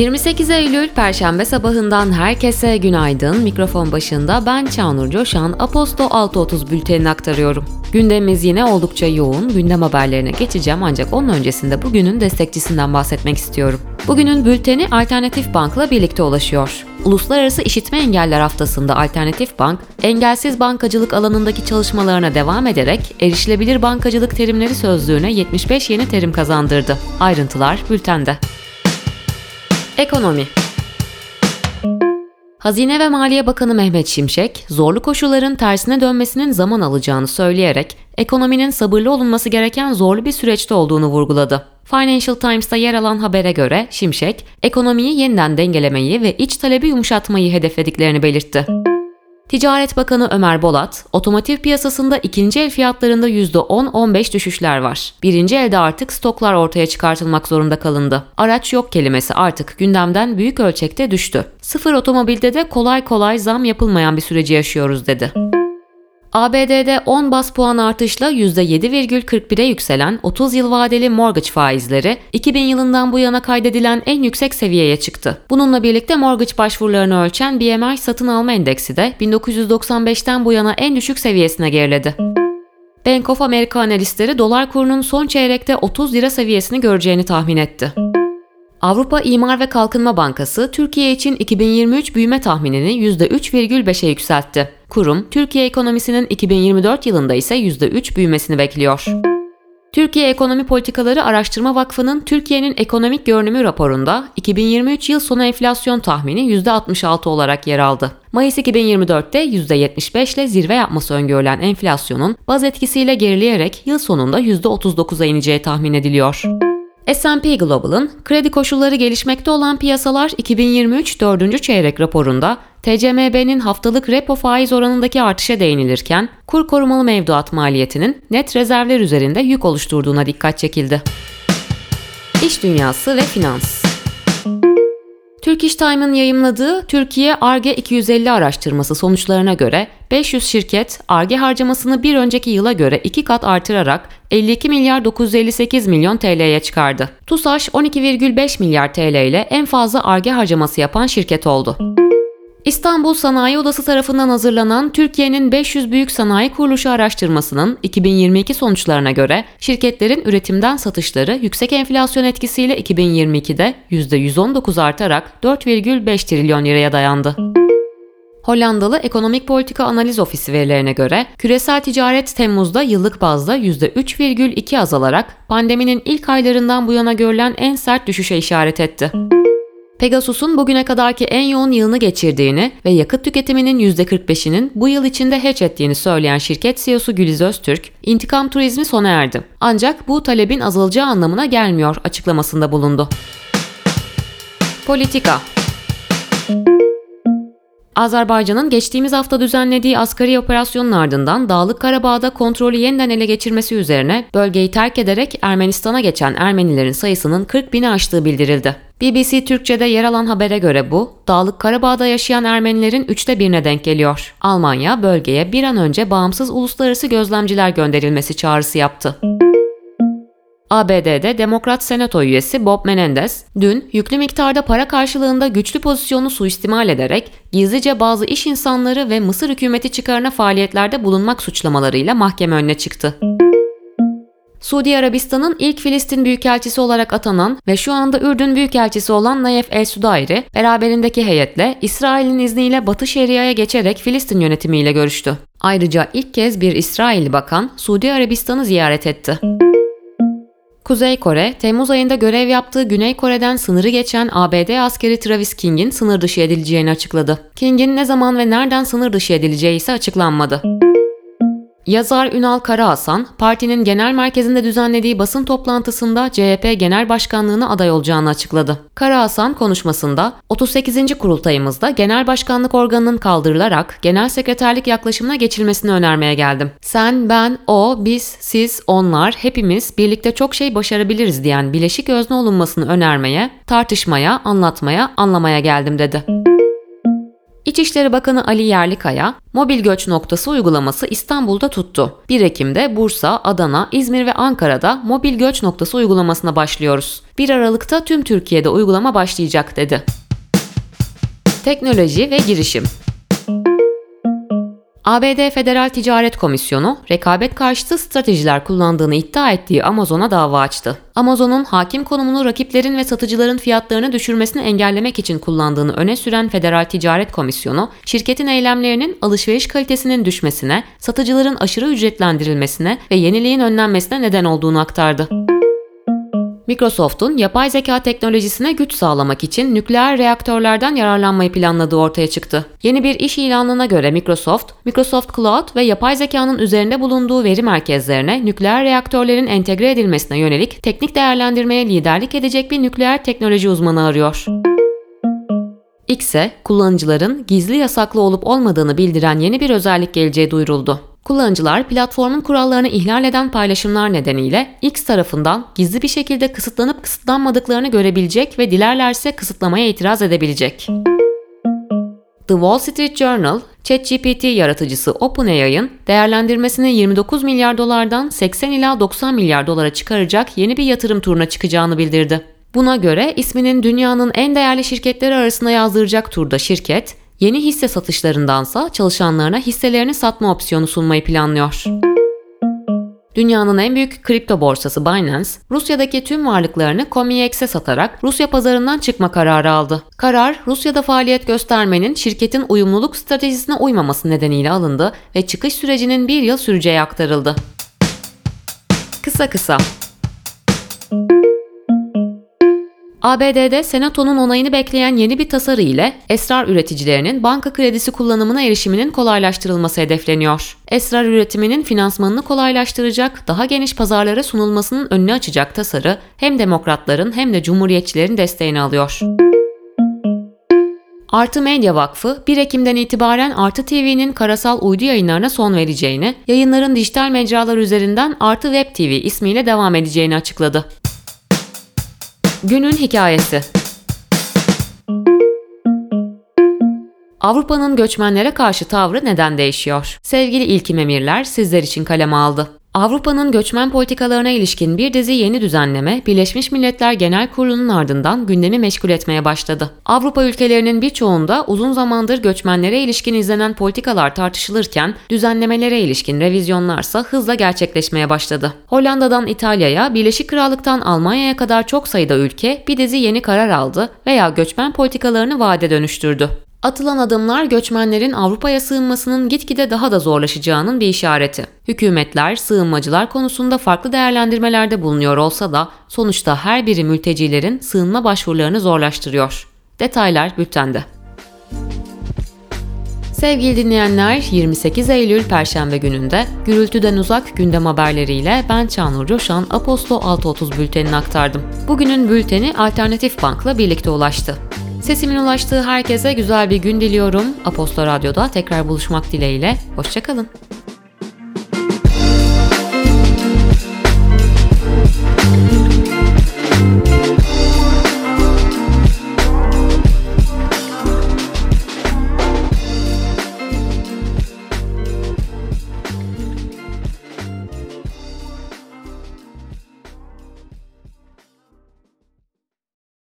28 Eylül Perşembe sabahından herkese günaydın. Mikrofon başında ben Çağnur Coşan, Aposto 6.30 bültenini aktarıyorum. Gündemimiz yine oldukça yoğun. Gündem haberlerine geçeceğim ancak onun öncesinde bugünün destekçisinden bahsetmek istiyorum. Bugünün bülteni Alternatif Bank'la birlikte ulaşıyor. Uluslararası İşitme Engeller Haftası'nda Alternatif Bank, engelsiz bankacılık alanındaki çalışmalarına devam ederek erişilebilir bankacılık terimleri sözlüğüne 75 yeni terim kazandırdı. Ayrıntılar bültende. Ekonomi Hazine ve Maliye Bakanı Mehmet Şimşek, zorlu koşulların tersine dönmesinin zaman alacağını söyleyerek ekonominin sabırlı olunması gereken zorlu bir süreçte olduğunu vurguladı. Financial Times'ta yer alan habere göre Şimşek, ekonomiyi yeniden dengelemeyi ve iç talebi yumuşatmayı hedeflediklerini belirtti. Ticaret Bakanı Ömer Bolat, otomotiv piyasasında ikinci el fiyatlarında %10-15 düşüşler var. Birinci elde artık stoklar ortaya çıkartılmak zorunda kalındı. Araç yok kelimesi artık gündemden büyük ölçekte düştü. Sıfır otomobilde de kolay kolay zam yapılmayan bir süreci yaşıyoruz dedi. ABD'de 10 bas puan artışla %7,41'e yükselen 30 yıl vadeli mortgage faizleri 2000 yılından bu yana kaydedilen en yüksek seviyeye çıktı. Bununla birlikte mortgage başvurularını ölçen BMI satın alma endeksi de 1995'ten bu yana en düşük seviyesine geriledi. Bank of America analistleri dolar kurunun son çeyrekte 30 lira seviyesini göreceğini tahmin etti. Avrupa İmar ve Kalkınma Bankası Türkiye için 2023 büyüme tahminini %3,5'e yükseltti. Kurum, Türkiye ekonomisinin 2024 yılında ise %3 büyümesini bekliyor. Türkiye Ekonomi Politikaları Araştırma Vakfı'nın Türkiye'nin ekonomik görünümü raporunda 2023 yıl sonu enflasyon tahmini %66 olarak yer aldı. Mayıs 2024'te %75 ile zirve yapması öngörülen enflasyonun baz etkisiyle gerileyerek yıl sonunda %39'a ineceği tahmin ediliyor. S&P Global'ın kredi koşulları gelişmekte olan piyasalar 2023 4. çeyrek raporunda TCMB'nin haftalık repo faiz oranındaki artışa değinilirken kur korumalı mevduat maliyetinin net rezervler üzerinde yük oluşturduğuna dikkat çekildi. İş dünyası ve finans Turkish Time'ın yayımladığı Türkiye ARGE 250 araştırması sonuçlarına göre 500 şirket ARGE harcamasını bir önceki yıla göre iki kat artırarak 52 milyar 958 milyon TL'ye çıkardı. TUSAŞ 12,5 milyar TL ile en fazla ARGE harcaması yapan şirket oldu. İstanbul Sanayi Odası tarafından hazırlanan Türkiye'nin 500 büyük sanayi kuruluşu araştırmasının 2022 sonuçlarına göre şirketlerin üretimden satışları yüksek enflasyon etkisiyle 2022'de %119 artarak 4,5 trilyon liraya dayandı. Hollandalı Ekonomik Politika Analiz Ofisi verilerine göre küresel ticaret Temmuz'da yıllık bazda %3,2 azalarak pandeminin ilk aylarından bu yana görülen en sert düşüşe işaret etti. Pegasus'un bugüne kadarki en yoğun yılını geçirdiğini ve yakıt tüketiminin %45'inin bu yıl içinde hedge ettiğini söyleyen şirket CEO'su Güliz Öztürk, intikam turizmi sona erdi. Ancak bu talebin azalacağı anlamına gelmiyor açıklamasında bulundu. Politika Azerbaycan'ın geçtiğimiz hafta düzenlediği asgari operasyonun ardından Dağlık Karabağ'da kontrolü yeniden ele geçirmesi üzerine bölgeyi terk ederek Ermenistan'a geçen Ermenilerin sayısının 40 bini aştığı bildirildi. BBC Türkçe'de yer alan habere göre bu, Dağlık Karabağ'da yaşayan Ermenilerin üçte birine denk geliyor. Almanya bölgeye bir an önce bağımsız uluslararası gözlemciler gönderilmesi çağrısı yaptı. ABD'de Demokrat Senato üyesi Bob Menendez, dün yüklü miktarda para karşılığında güçlü pozisyonu suistimal ederek gizlice bazı iş insanları ve Mısır hükümeti çıkarına faaliyetlerde bulunmak suçlamalarıyla mahkeme önüne çıktı. Suudi Arabistan'ın ilk Filistin Büyükelçisi olarak atanan ve şu anda Ürdün Büyükelçisi olan Nayef El Sudayri, beraberindeki heyetle İsrail'in izniyle Batı Şeria'ya geçerek Filistin yönetimiyle görüştü. Ayrıca ilk kez bir İsrailli bakan Suudi Arabistan'ı ziyaret etti. Kuzey Kore, Temmuz ayında görev yaptığı Güney Kore'den sınırı geçen ABD askeri Travis King'in sınır dışı edileceğini açıkladı. King'in ne zaman ve nereden sınır dışı edileceği ise açıklanmadı. Yazar Ünal Karahasan, partinin genel merkezinde düzenlediği basın toplantısında CHP Genel Başkanlığına aday olacağını açıkladı. Karahasan konuşmasında 38. kurultayımızda genel başkanlık organının kaldırılarak genel sekreterlik yaklaşımına geçilmesini önermeye geldim. Sen, ben, o, biz, siz, onlar, hepimiz birlikte çok şey başarabiliriz diyen bileşik özne olunmasını önermeye, tartışmaya, anlatmaya, anlamaya geldim dedi. İçişleri Bakanı Ali Yerlikaya, mobil göç noktası uygulaması İstanbul'da tuttu. 1 Ekim'de Bursa, Adana, İzmir ve Ankara'da mobil göç noktası uygulamasına başlıyoruz. 1 Aralık'ta tüm Türkiye'de uygulama başlayacak dedi. Teknoloji ve girişim ABD Federal Ticaret Komisyonu, rekabet karşıtı stratejiler kullandığını iddia ettiği Amazon'a dava açtı. Amazon'un hakim konumunu rakiplerin ve satıcıların fiyatlarını düşürmesini engellemek için kullandığını öne süren Federal Ticaret Komisyonu, şirketin eylemlerinin alışveriş kalitesinin düşmesine, satıcıların aşırı ücretlendirilmesine ve yeniliğin önlenmesine neden olduğunu aktardı. Microsoft'un yapay zeka teknolojisine güç sağlamak için nükleer reaktörlerden yararlanmayı planladığı ortaya çıktı. Yeni bir iş ilanına göre Microsoft, Microsoft Cloud ve yapay zekanın üzerinde bulunduğu veri merkezlerine nükleer reaktörlerin entegre edilmesine yönelik teknik değerlendirmeye liderlik edecek bir nükleer teknoloji uzmanı arıyor. X'e kullanıcıların gizli yasaklı olup olmadığını bildiren yeni bir özellik geleceği duyuruldu. Kullanıcılar platformun kurallarını ihlal eden paylaşımlar nedeniyle X tarafından gizli bir şekilde kısıtlanıp kısıtlanmadıklarını görebilecek ve dilerlerse kısıtlamaya itiraz edebilecek. The Wall Street Journal, ChatGPT yaratıcısı OpenAI'ın değerlendirmesini 29 milyar dolardan 80 ila 90 milyar dolara çıkaracak yeni bir yatırım turuna çıkacağını bildirdi. Buna göre isminin dünyanın en değerli şirketleri arasında yazdıracak turda şirket, yeni hisse satışlarındansa çalışanlarına hisselerini satma opsiyonu sunmayı planlıyor. Dünyanın en büyük kripto borsası Binance, Rusya'daki tüm varlıklarını COMEX'e satarak Rusya pazarından çıkma kararı aldı. Karar, Rusya'da faaliyet göstermenin şirketin uyumluluk stratejisine uymaması nedeniyle alındı ve çıkış sürecinin bir yıl süreceği aktarıldı. Kısa kısa ABD'de Senato'nun onayını bekleyen yeni bir tasarı ile esrar üreticilerinin banka kredisi kullanımına erişiminin kolaylaştırılması hedefleniyor. Esrar üretiminin finansmanını kolaylaştıracak, daha geniş pazarlara sunulmasının önünü açacak tasarı hem demokratların hem de cumhuriyetçilerin desteğini alıyor. Artı Medya Vakfı 1 Ekim'den itibaren Artı TV'nin karasal uydu yayınlarına son vereceğini, yayınların dijital mecralar üzerinden Artı Web TV ismiyle devam edeceğini açıkladı. Günün hikayesi. Avrupa'nın göçmenlere karşı tavrı neden değişiyor? Sevgili İlkim Emirler sizler için kaleme aldı. Avrupa'nın göçmen politikalarına ilişkin bir dizi yeni düzenleme Birleşmiş Milletler Genel Kurulu'nun ardından gündemi meşgul etmeye başladı. Avrupa ülkelerinin birçoğunda uzun zamandır göçmenlere ilişkin izlenen politikalar tartışılırken düzenlemelere ilişkin revizyonlarsa hızla gerçekleşmeye başladı. Hollanda'dan İtalya'ya, Birleşik Krallık'tan Almanya'ya kadar çok sayıda ülke bir dizi yeni karar aldı veya göçmen politikalarını vaade dönüştürdü. Atılan adımlar göçmenlerin Avrupa'ya sığınmasının gitgide daha da zorlaşacağının bir işareti. Hükümetler sığınmacılar konusunda farklı değerlendirmelerde bulunuyor olsa da sonuçta her biri mültecilerin sığınma başvurularını zorlaştırıyor. Detaylar bültende. Sevgili dinleyenler, 28 Eylül Perşembe gününde gürültüden uzak gündem haberleriyle ben Çağnur Coşan Apostol 6.30 bültenini aktardım. Bugünün bülteni Alternatif Bank'la birlikte ulaştı. Sesimin ulaştığı herkese güzel bir gün diliyorum. Apostol Radyo'da tekrar buluşmak dileğiyle. Hoşçakalın.